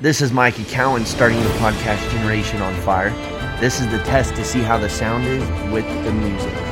This is Mikey Cowan starting the podcast Generation on Fire. This is the test to see how the sound is with the music.